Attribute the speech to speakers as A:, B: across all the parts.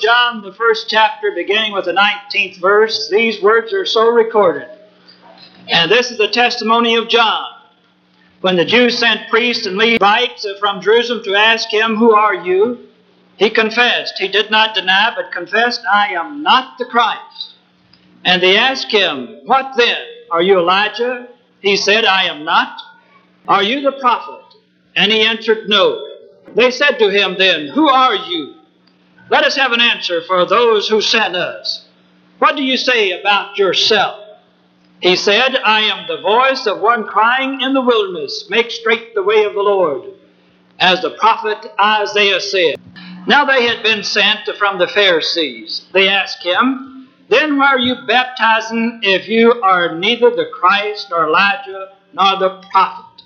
A: John, the first chapter, beginning with the 19th verse, these words are so recorded. And this is the testimony of John. When the Jews sent priests and Levites from Jerusalem to ask him, Who are you? He confessed. He did not deny, but confessed, I am not the Christ. And they asked him, What then? Are you Elijah? He said, I am not. Are you the prophet? And he answered, No. They said to him then, Who are you? Let us have an answer for those who sent us. What do you say about yourself? He said, I am the voice of one crying in the wilderness, Make straight the way of the Lord, as the prophet Isaiah said. Now they had been sent from the Pharisees. They asked him, Then why are you baptizing if you are neither the Christ, nor Elijah, nor the prophet?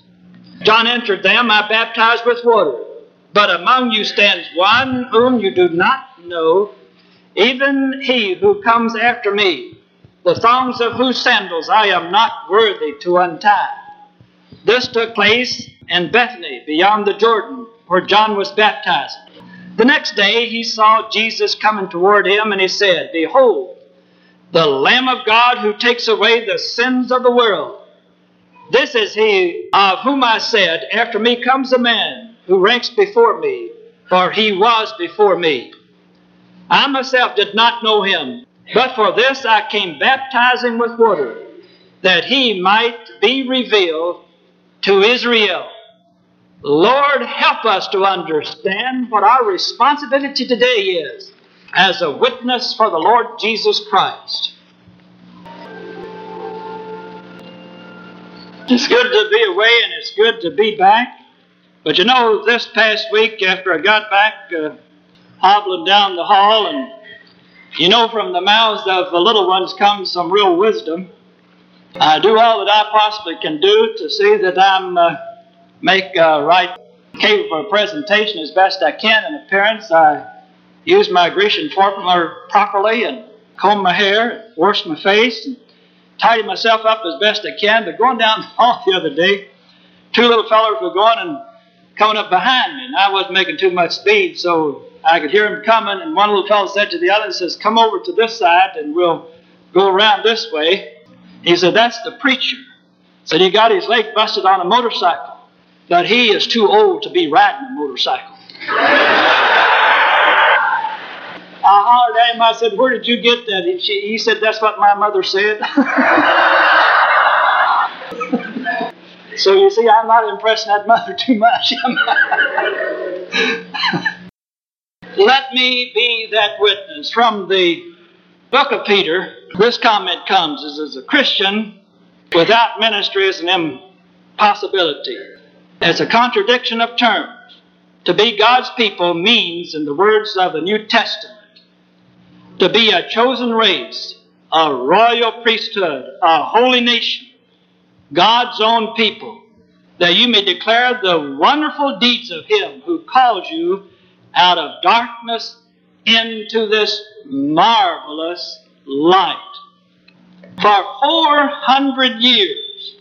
A: John answered them, I baptize with water. But among you stands one whom you do not know, even he who comes after me, the thongs of whose sandals I am not worthy to untie. This took place in Bethany, beyond the Jordan, where John was baptized. The next day he saw Jesus coming toward him, and he said, Behold, the Lamb of God who takes away the sins of the world. This is he of whom I said, After me comes a man who ranks before me, for he was before me. I myself did not know him, but for this I came baptizing with water, that he might be revealed to Israel. Lord, help us to understand what our responsibility today is as a witness for the Lord Jesus Christ. It's good to be away and it's good to be back. But you know, this past week after I got back, uh, hobbling down the hall, and you know, from the mouths of the little ones comes some real wisdom. I do all that I possibly can do to see that I'm uh, make uh, right capable presentation as best I can in appearance. I use my Grecian formula properly and comb my hair, wash my face, and tidy myself up as best I can. But going down the hall the other day, two little fellows were going and coming up behind me, and I wasn't making too much speed, so I could hear him coming. And one little fellow said to the other, he says, "Come over to this side, and we'll go around this way." He said, "That's the preacher." Said he got his leg busted on a motorcycle, but he is too old to be riding a motorcycle. I hollered at him. I said, "Where did you get that?" He, said, "That's what my mother said." So you see, I'm not impressing that mother too much. Let me be that witness. From the book of Peter, this comment comes as, a Christian, without ministry is an impossibility. It's a contradiction of terms. To be God's people means, in the words of the New Testament, to be a chosen race, a royal priesthood, a holy nation, God's own people, that you may declare the wonderful deeds of Him who calls you out of darkness into this marvelous light. For 400 years,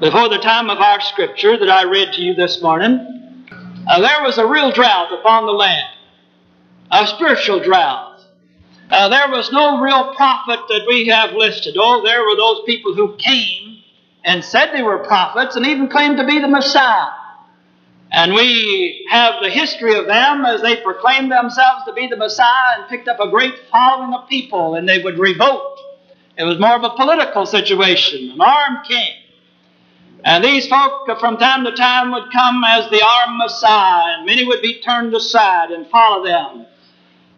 A: before the time of our scripture that I read to you this morning, uh, there was a real drought upon the land, a spiritual drought. Uh, there was no real prophet that we have listed. Oh, there were those people who came and said they were prophets and even claimed to be the Messiah. And we have the history of them as they proclaimed themselves to be the Messiah and picked up a great following of people and they would revolt. It was more of a political situation. An arm came. And these folk from time to time would come as the armed Messiah, and many would be turned aside and follow them.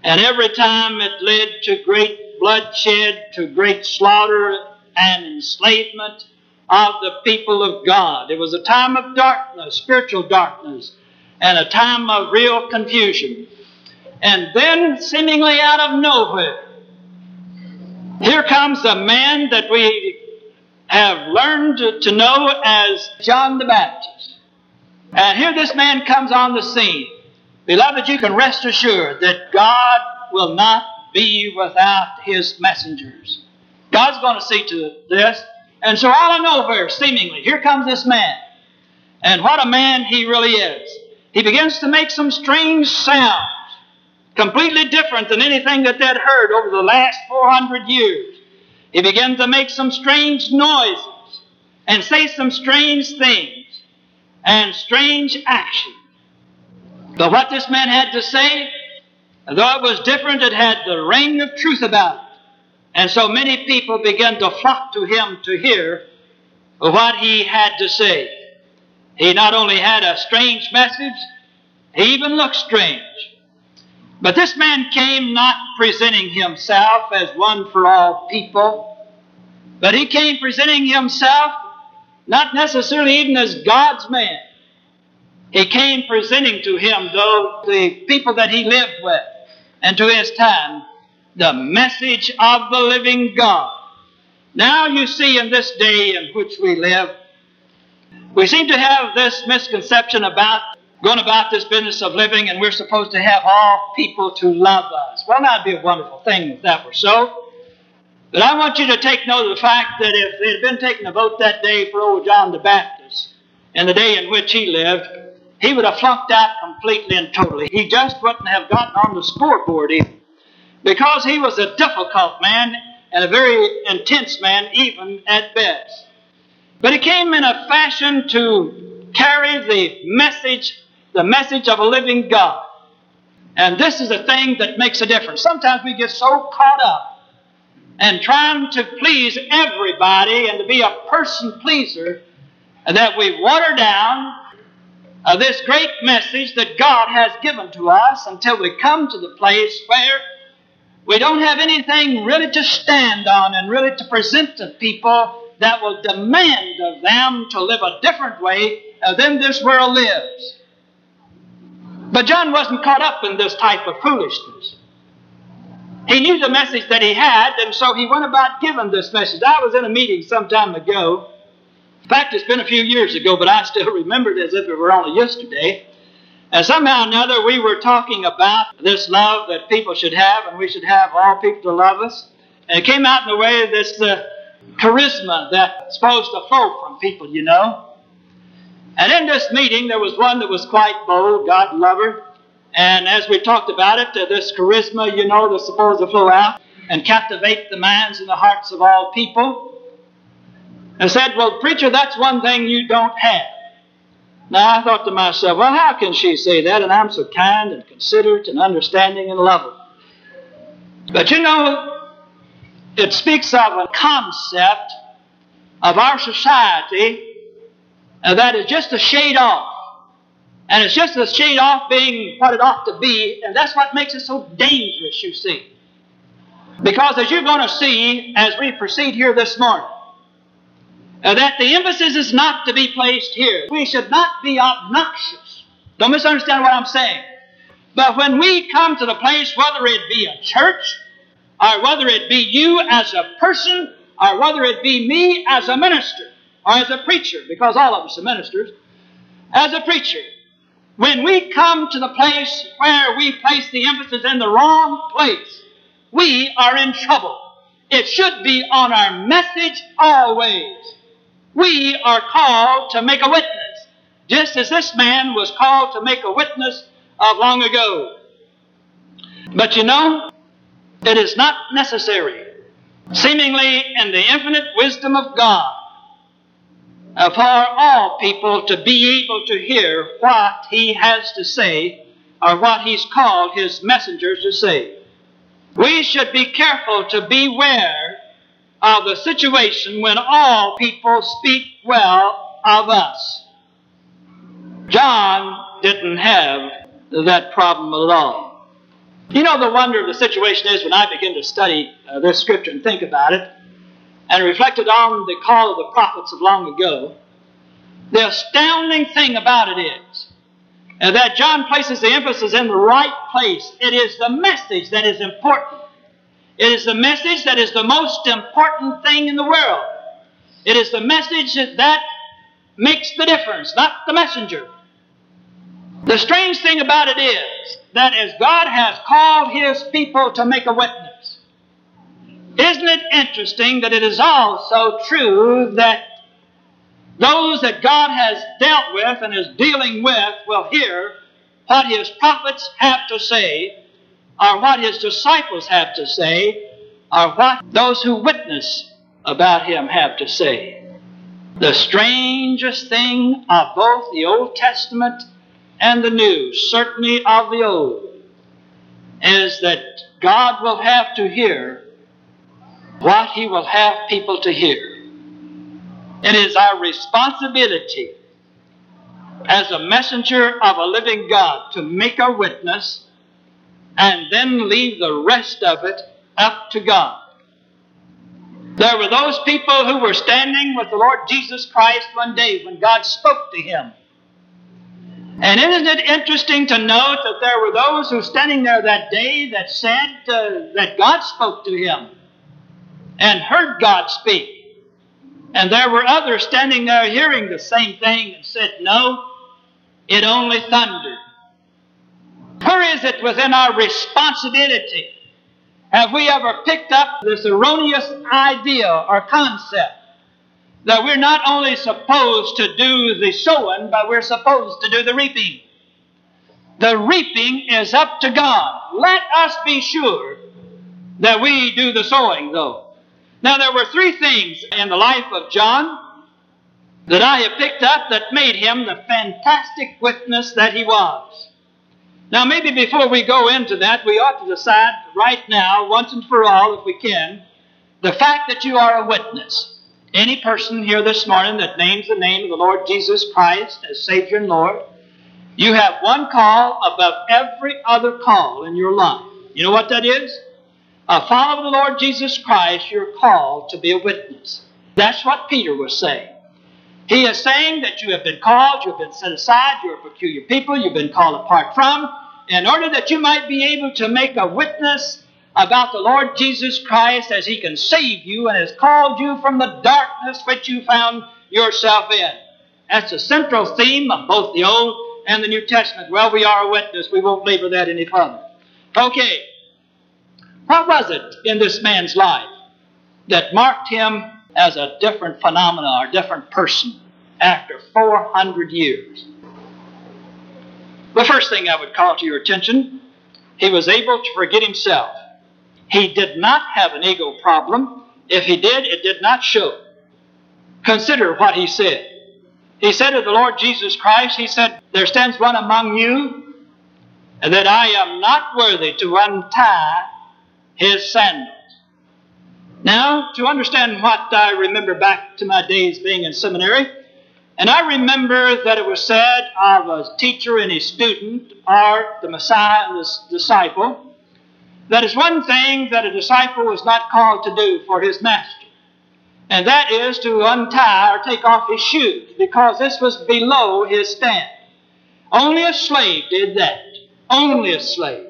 A: And every time it led to great bloodshed, to great slaughter and enslavement of the people of God. It was a time of darkness, spiritual darkness, and a time of real confusion. And then, seemingly out of nowhere, Here comes a man that we have learned to know as John the Baptist. And here this man comes on the scene. Beloved, you can rest assured that God will not be without his messengers. God's going to see to this. And so out of nowhere, seemingly, here comes this man. And what a man he really is. He begins to make some strange sounds, completely different than anything that they'd heard over the last 400 years. He begins to make some strange noises and say some strange things and strange actions. But what this man had to say, though it was different, it had the ring of truth about it. And so many people began to flock to him to hear what he had to say. He not only had a strange message, he even looked strange. But this man came not presenting himself as one for all people, but he came presenting himself not necessarily even as God's man. He came presenting to him, though, the people that he lived with and to his time, the message of the living God. Now you see in this day in which we live, we seem to have this misconception about going about this business of living and we're supposed to have all people to love us. Well, that'd be a wonderful thing if that were so. But I want you to take note of the fact that if they had been taking a vote that day for old John the Baptist, in the day in which he lived, he would have flunked out completely and totally. He just wouldn't have gotten on the scoreboard even. Because he was a difficult man and a very intense man, even at best. But he came in a fashion to carry the message the message of a living God. And this is a thing that makes a difference. Sometimes we get so caught up in trying to please everybody and to be a person pleaser that we water down uh, this great message that God has given to us until we come to the place where we don't have anything really to stand on and really to present to people that will demand of them to live a different way uh, than this world lives. But John wasn't caught up in this type of foolishness. He knew the message that he had, and so he went about giving this message. I was in a meeting some time ago. In fact, it's been a few years ago, but I still remember it as if it were only yesterday. And somehow or another, we were talking about this love that people should have, and we should have all people to love us. And it came out in the way of this uh, charisma that's supposed to flow from people, you know. And in this meeting, there was one that was quite bold, God lover. And as we talked about it, uh, this charisma, you know, that's supposed to flow out and captivate the minds and the hearts of all people. And said, Well, preacher, that's one thing you don't have. Now I thought to myself, Well, how can she say that? And I'm so kind and considerate and understanding and loving. But you know, it speaks of a concept of our society and that is just a shade off. And it's just a shade off being what it ought to be, and that's what makes it so dangerous, you see. Because as you're going to see as we proceed here this morning, uh, that the emphasis is not to be placed here. We should not be obnoxious. Don't misunderstand what I'm saying. But when we come to the place, whether it be a church, or whether it be you as a person, or whether it be me as a minister, or as a preacher, because all of us are ministers, as a preacher, when we come to the place where we place the emphasis in the wrong place, we are in trouble. It should be on our message always. We are called to make a witness, just as this man was called to make a witness of long ago. But you know, it is not necessary, seemingly in the infinite wisdom of God, uh, for all people to be able to hear what he has to say or what he's called his messengers to say. We should be careful to beware of the situation when all people speak well of us. John didn't have that problem at all. You know, the wonder of the situation is when I begin to study uh, this scripture and think about it, and reflected on the call of the prophets of long ago, the astounding thing about it is that John places the emphasis in the right place. It is the message that is important. It is the message that is the most important thing in the world. It is the message that makes the difference, not the messenger. The strange thing about it is that as God has called His people to make a witness, isn't it interesting that it is also true that those that God has dealt with and is dealing with will hear what His prophets have to say, or what His disciples have to say, or what those who witness about Him have to say. The strangest thing of both the Old Testament and the New, certainly of the Old, is that God will have to hear what He will have people to hear. It is our responsibility as a messenger of a living God to make a witness and then leave the rest of it up to God. There were those people who were standing with the Lord Jesus Christ one day when God spoke to him. And isn't it interesting to note that there were those who were standing there that day that said uh, that God spoke to him and heard God speak. And there were others standing there hearing the same thing and said, No, it only thundered. Where is it within our responsibility? Have we ever picked up this erroneous idea or concept that we're not only supposed to do the sowing, but we're supposed to do the reaping? The reaping is up to God. Let us be sure that we do the sowing, though. Now, there were three things in the life of John that I have picked up that made him the fantastic witness that he was. Now, maybe before we go into that, we ought to decide right now, once and for all, if we can, the fact that you are a witness. Any person here this morning that names the name of the Lord Jesus Christ as Savior and Lord, you have one call above every other call in your life. You know what that is? A follower of the Lord Jesus Christ, you're called to be a witness. That's what Peter was saying. He is saying that you have been called, you have been set aside, you're a peculiar people, you've been called apart from, in order that you might be able to make a witness about the Lord Jesus Christ as He can save you and has called you from the darkness which you found yourself in. That's the central theme of both the Old and the New Testament. Well, we are a witness. We won't labor that any further. Okay. What was it in this man's life that marked him as a different phenomenon or different person after 400 years? The first thing I would call to your attention, he was able to forget himself. He did not have an ego problem. If he did, it did not show. Consider what he said. He said to the Lord Jesus Christ, He said, There stands one among you and that I am not worthy to untie his sandals. Now, to understand what I remember back to my days being in seminary, and I remember that it was said of a teacher and his student, or the Messiah and disciple, that is one thing that a disciple was not called to do for his master, and that is to untie or take off his shoes, because this was below his stand. Only a slave did that. Only a slave.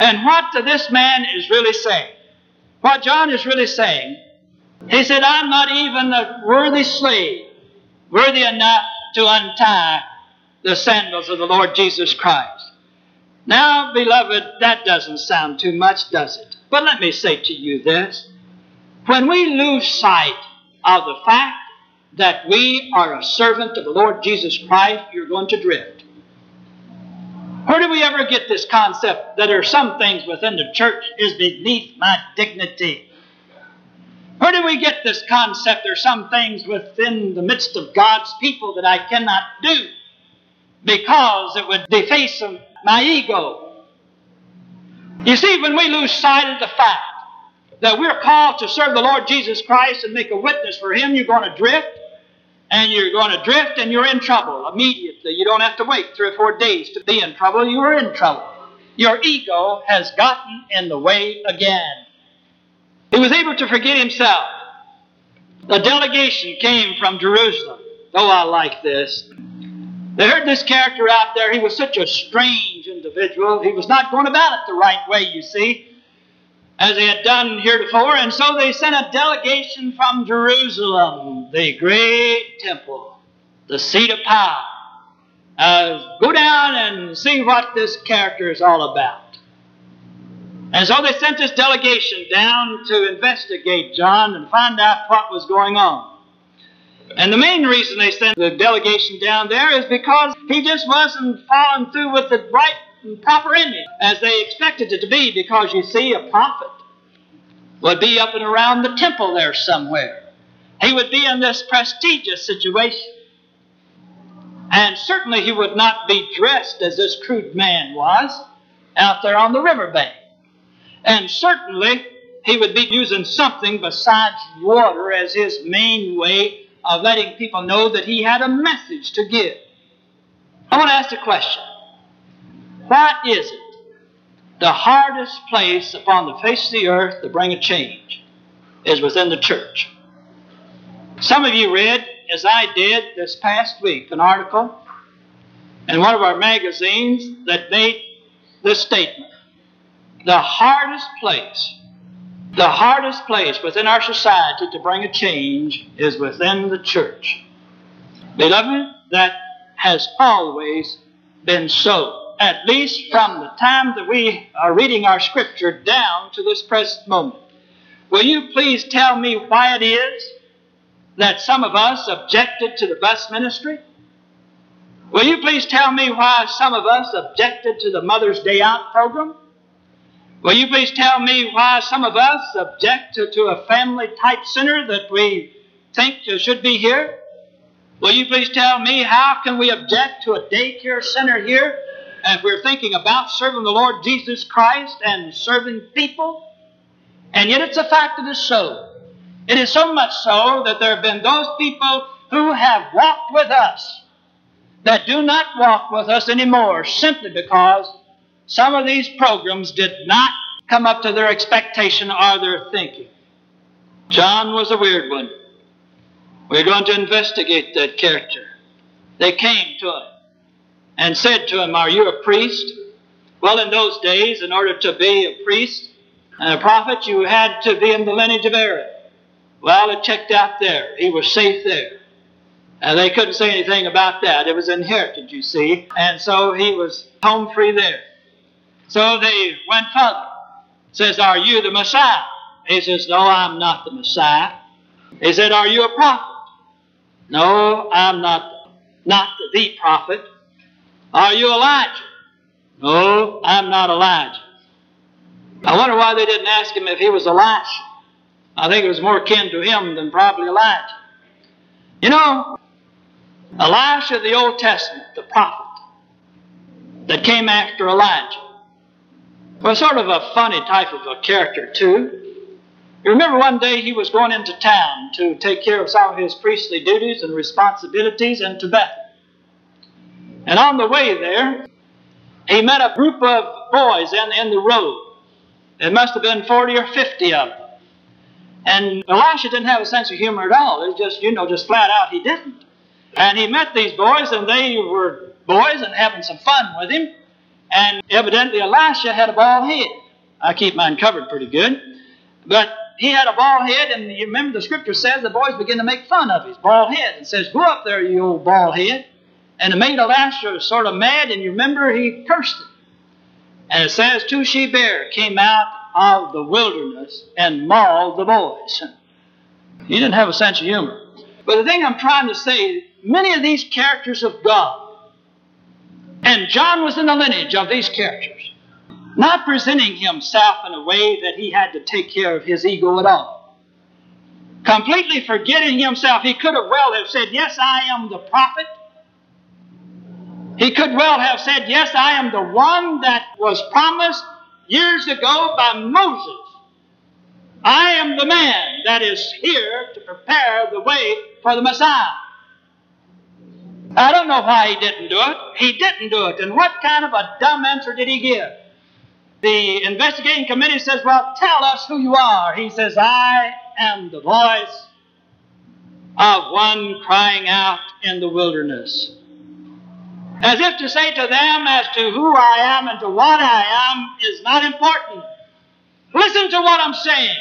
A: And what this man is really saying, what John is really saying, he said, I'm not even a worthy slave, worthy enough to untie the sandals of the Lord Jesus Christ. Now, beloved, that doesn't sound too much, does it? But let me say to you this. When we lose sight of the fact that we are a servant of the Lord Jesus Christ, you're going to drift. Where do we ever get this concept that there are some things within the church is beneath my dignity? Where do we get this concept there are some things within the midst of God's people that I cannot do because it would deface my ego? You see, when we lose sight of the fact that we're called to serve the Lord Jesus Christ and make a witness for Him, you're going to drift and you're going to drift and you're in trouble immediately. You don't have to wait three or four days to be in trouble. You are in trouble. Your ego has gotten in the way again. He was able to forget himself. A delegation came from Jerusalem. Oh, I like this. They heard this character out there. He was such a strange individual. He was not going about it the right way, you see. as they had done heretofore, and so they sent a delegation from Jerusalem, the great temple, the seat of power. Uh, go down and see what this character is all about. And so they sent this delegation down to investigate John and find out what was going on. And the main reason they sent the delegation down there is because he just wasn't following through with the right and proper image as they expected it to be, because you see, a prophet would be up and around the temple there somewhere. He would be in this prestigious situation. And certainly he would not be dressed as this crude man was out there on the riverbank. And certainly he would be using something besides water as his main way of letting people know that he had a message to give. I want to ask a question. What is it? The hardest place upon the face of the earth to bring a change is within the church. Some of you read, as I did this past week, an article in one of our magazines that made this statement. The hardest place the hardest place within our society to bring a change is within the church. Beloved, that has always been so, at least from the time that we are reading our scripture down to this present moment. Will you please tell me why it is that some of us objected to the bus ministry? Will you please tell me why some of us objected to the Mother's Day Out program? Will you please tell me why some of us object to, to a family type center that we think should be here? Will you please tell me how can we object to a daycare center here if we're thinking about serving the Lord Jesus Christ and serving people? And yet it's a fact it is so. It is so much so that there have been those people who have walked with us that do not walk with us anymore simply because some of these programs did not come up to their expectation or their thinking. John was a weird one. We're going to investigate that character. They came to him and said to him, Are you a priest? Well, in those days, in order to be a priest and a prophet, you had to be in the lineage of Aaron. Well, it checked out there. He was safe there. And they couldn't say anything about that. It was inherited, you see. And so he was home free there. So they went further. Says, Are you the Messiah? He says, No, I'm not the Messiah. He said, Are you a prophet? No, I'm not, not the prophet. Are you Elijah? No, I'm not Elijah. I wonder why they didn't ask him if he was Elisha. I think it was more kin to him than probably Elijah. You know, Elisha, the Old Testament, the prophet that came after Elijah, was sort of a funny type of a character, too. You remember one day he was going into town to take care of some of his priestly duties and responsibilities in Tibet. And on the way there, he met a group of boys in, in the road. It must have been 40 or 50 of them. And Elisha didn't have a sense of humor at all. It was just, you know, just flat out he didn't. And he met these boys, and they were boys and having some fun with him. And evidently Elisha had a bald head. I keep mine covered pretty good. But he had a bald head, and you remember the scripture says the boys begin to make fun of his bald head and says, Go up there, you old bald head. And it made Elisha sort of mad, and you remember he cursed him. And it says, Two she bear came out of the wilderness and mauled the boys. He didn't have a sense of humor. But the thing I'm trying to say, many of these characters of God and John was in the lineage of these characters, not presenting himself in a way that he had to take care of his ego at all. Completely forgetting himself, he could have well have said, Yes, I am the prophet. He could well have said, Yes, I am the one that was promised years ago by Moses. I am the man that is here to prepare the way for the Messiah. I don't know why he didn't do it. He didn't do it. And what kind of a dumb answer did he give? The investigating committee says, Well, tell us who you are. He says, I am the voice of one crying out in the wilderness. As if to say to them, as to who I am and to what I am, is not important. Listen to what I'm saying.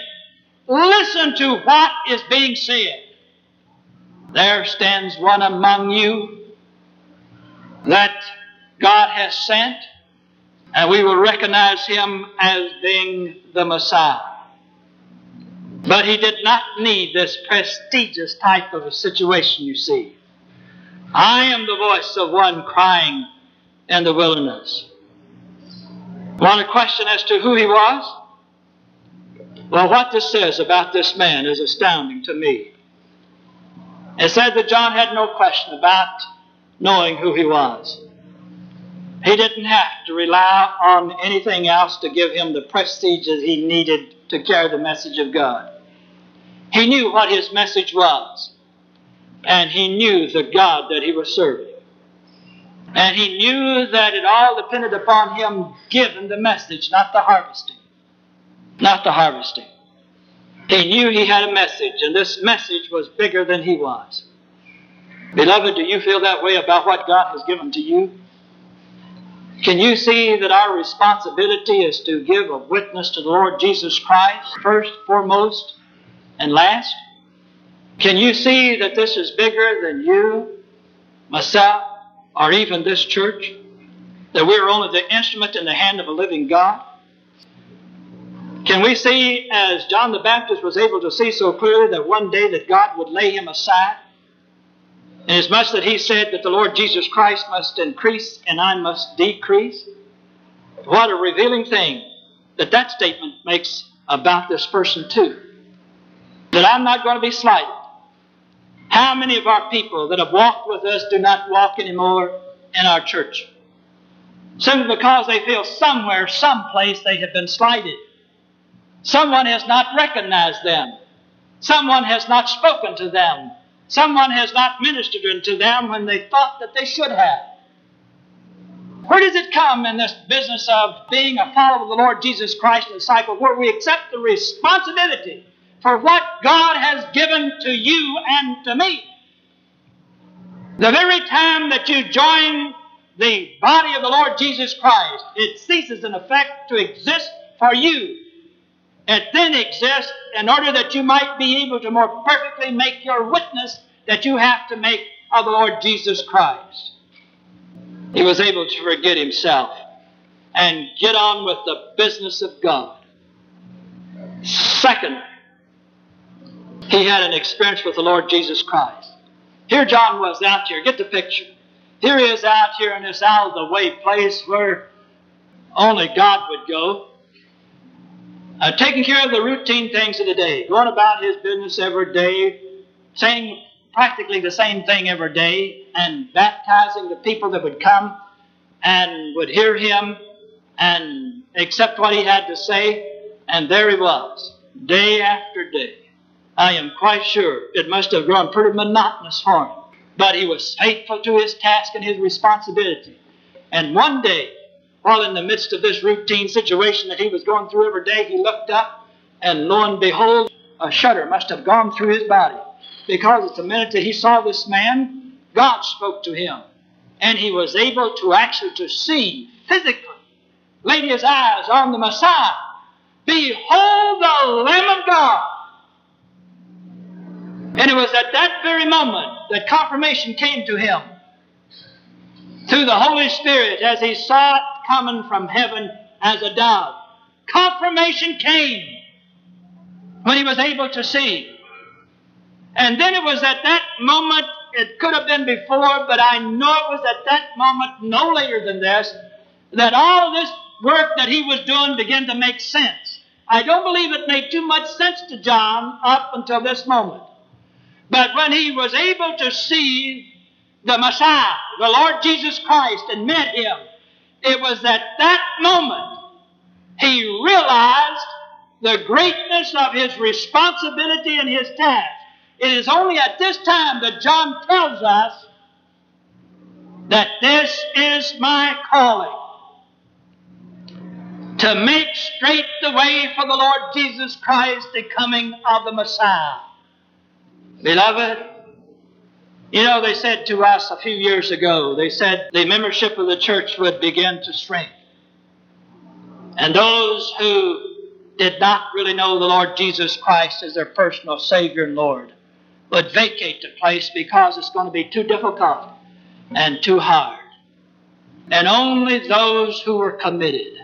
A: Listen to what is being said. There stands one among you that God has sent, and we will recognize him as being the Messiah. But he did not need this prestigious type of a situation, you see. I am the voice of one crying in the wilderness. Want a question as to who he was? Well, what this says about this man is astounding to me. It said that John had no question about knowing who he was. He didn't have to rely on anything else to give him the prestige that he needed to carry the message of God. He knew what his message was, and he knew the God that he was serving. And he knew that it all depended upon him giving the message, not the harvesting. Not the harvesting. He knew he had a message, and this message was bigger than he was. Beloved, do you feel that way about what God has given to you? Can you see that our responsibility is to give a witness to the Lord Jesus Christ, first, foremost, and last? Can you see that this is bigger than you, myself, or even this church? That we are only the instrument in the hand of a living God? Can we see, as John the Baptist was able to see so clearly, that one day that God would lay him aside? Inasmuch that he said that the Lord Jesus Christ must increase and I must decrease. What a revealing thing that that statement makes about this person too. That I'm not going to be slighted. How many of our people that have walked with us do not walk anymore in our church? Simply because they feel somewhere, someplace they have been slighted. Someone has not recognized them. Someone has not spoken to them. Someone has not ministered unto them when they thought that they should have. Where does it come in this business of being a follower of the Lord Jesus Christ, a disciple, where we accept the responsibility for what God has given to you and to me? The very time that you join the body of the Lord Jesus Christ, it ceases in effect to exist for you it then exists in order that you might be able to more perfectly make your witness that you have to make of the Lord Jesus Christ. He was able to forget himself and get on with the business of God. Second, he had an experience with the Lord Jesus Christ. Here John was out here. Get the picture. Here he is out here in this out of the way place where only God would go uh, taking care of the routine things of the day, going about his business every day, saying practically the same thing every day, and baptizing the people that would come and would hear him and accept what he had to say. And there he was, day after day. I am quite sure it must have grown pretty monotonous for him. But he was faithful to his task and his responsibility. And one day, while in the midst of this routine situation that he was going through every day, he looked up, and lo and behold, a shudder must have gone through his body. Because at the minute that he saw this man, God spoke to him. And he was able to actually to see physically, laid his eyes on the Messiah. Behold the Lamb of God. And it was at that very moment that confirmation came to him through the Holy Spirit as he saw it coming from heaven as a dove. Confirmation came when he was able to see. And then it was at that moment, it could have been before, but I know it was at that moment, no later than this, that all this work that he was doing began to make sense. I don't believe it made too much sense to John up until this moment. But when he was able to see the Messiah, the Lord Jesus Christ, and met him, it was at that moment he realized the greatness of his responsibility and his task. It is only at this time that John tells us that this is my calling to make straight the way for the Lord Jesus Christ, the coming of the Messiah. Beloved, you know, they said to us a few years ago, they said the membership of the church would begin to shrink. And those who did not really know the Lord Jesus Christ as their personal Savior and Lord would vacate the place because it's going to be too difficult and too hard. And only those who were committed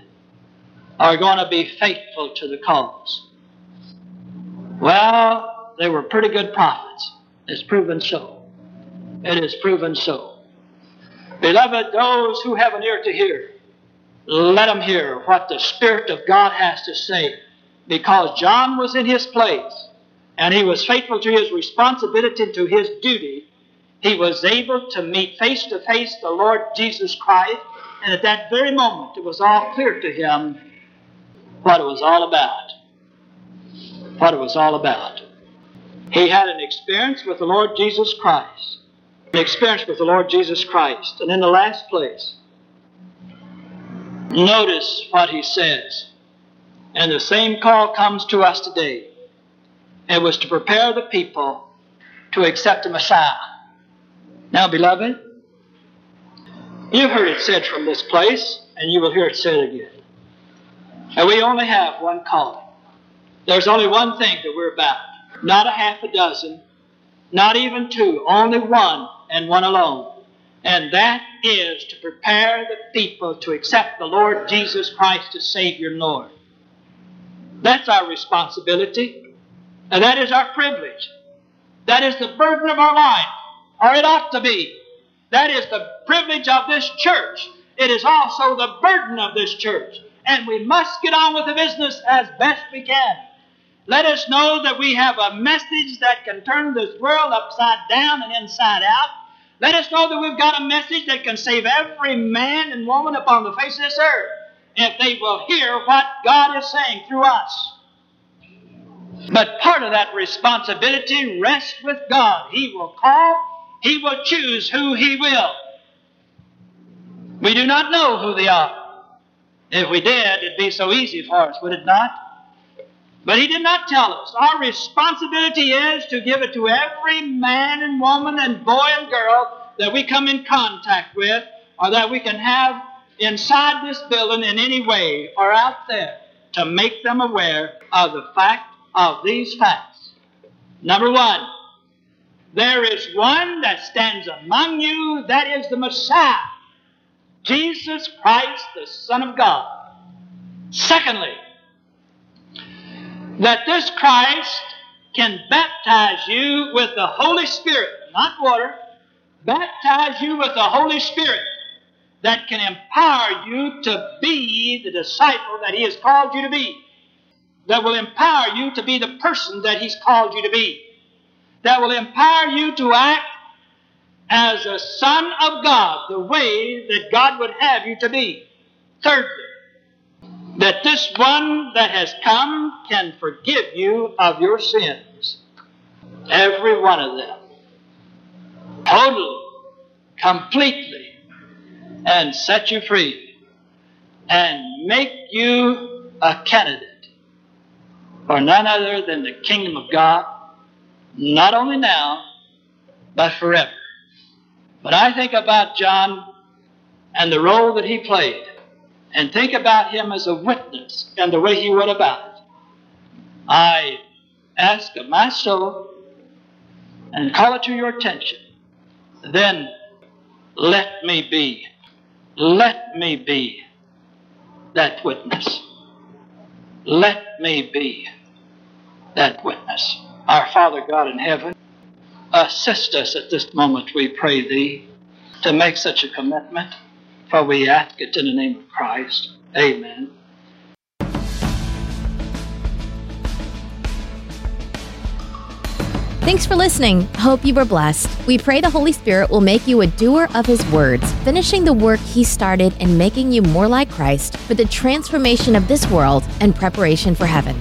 A: are going to be faithful to the cause. Well, they were pretty good prophets. It's proven so. It is proven so. Beloved, those who have an ear to hear, let them hear what the Spirit of God has to say. Because John was in his place and he was faithful to his responsibility, to his duty, he was able to meet face to face the Lord Jesus Christ. And at that very moment, it was all clear to him what it was all about. What it was all about. He had an experience with the Lord Jesus Christ. An experience with the Lord Jesus Christ. And in the last place, notice what he says. And the same call comes to us today. It was to prepare the people to accept the Messiah. Now, beloved, you've heard it said from this place, and you will hear it said again. And we only have one calling. There's only one thing that we're about. Not a half a dozen, not even two, only one and one alone. And that is to prepare the people to accept the Lord Jesus Christ as Savior and Lord. That's our responsibility. And that is our privilege. That is the burden of our life, or it ought to be. That is the privilege of this church. It is also the burden of this church. And we must get on with the business as best we can. Let us know that we have a message that can turn this world upside down and inside out. Let us know that we've got a message that can save every man and woman upon the face of this earth if they will hear what God is saying through us. But part of that responsibility rests with God. He will call, He will choose who He will. We do not know who they are. If we did, it'd be so easy for us, would it not? But he did not tell us. Our responsibility is to give it to every man and woman and boy and girl that we come in contact with or that we can have inside this building in any way or out there to make them aware of the fact of these facts. Number one, there is one that stands among you, that is the Messiah, Jesus Christ, the Son of God. Secondly, that this Christ can baptize you with the Holy Spirit, not water, baptize you with the Holy Spirit that can empower you to be the disciple that He has called you to be, that will empower you to be the person that He's called you to be, that will empower you to act as a son of God the way that God would have you to be. Thirdly, that this one that has come can forgive you of your sins. Every one of them. Totally, completely, and set you free, and make you a candidate for none other than the kingdom of God, not only now, but forever. But I think about John and the role that he played and think about him as a witness and the way he went about it. I ask of my soul and call it to your attention. Then let me be, let me be that witness. Let me be that witness. Our Father God in heaven, assist us at this moment, we pray thee, to make such a commitment. For we ask it in the name of Christ. Amen.
B: Thanks for listening. Hope you were blessed. We pray the Holy Spirit will make you a doer of His words, finishing the work He started and making you more like Christ for the transformation of this world and preparation for heaven.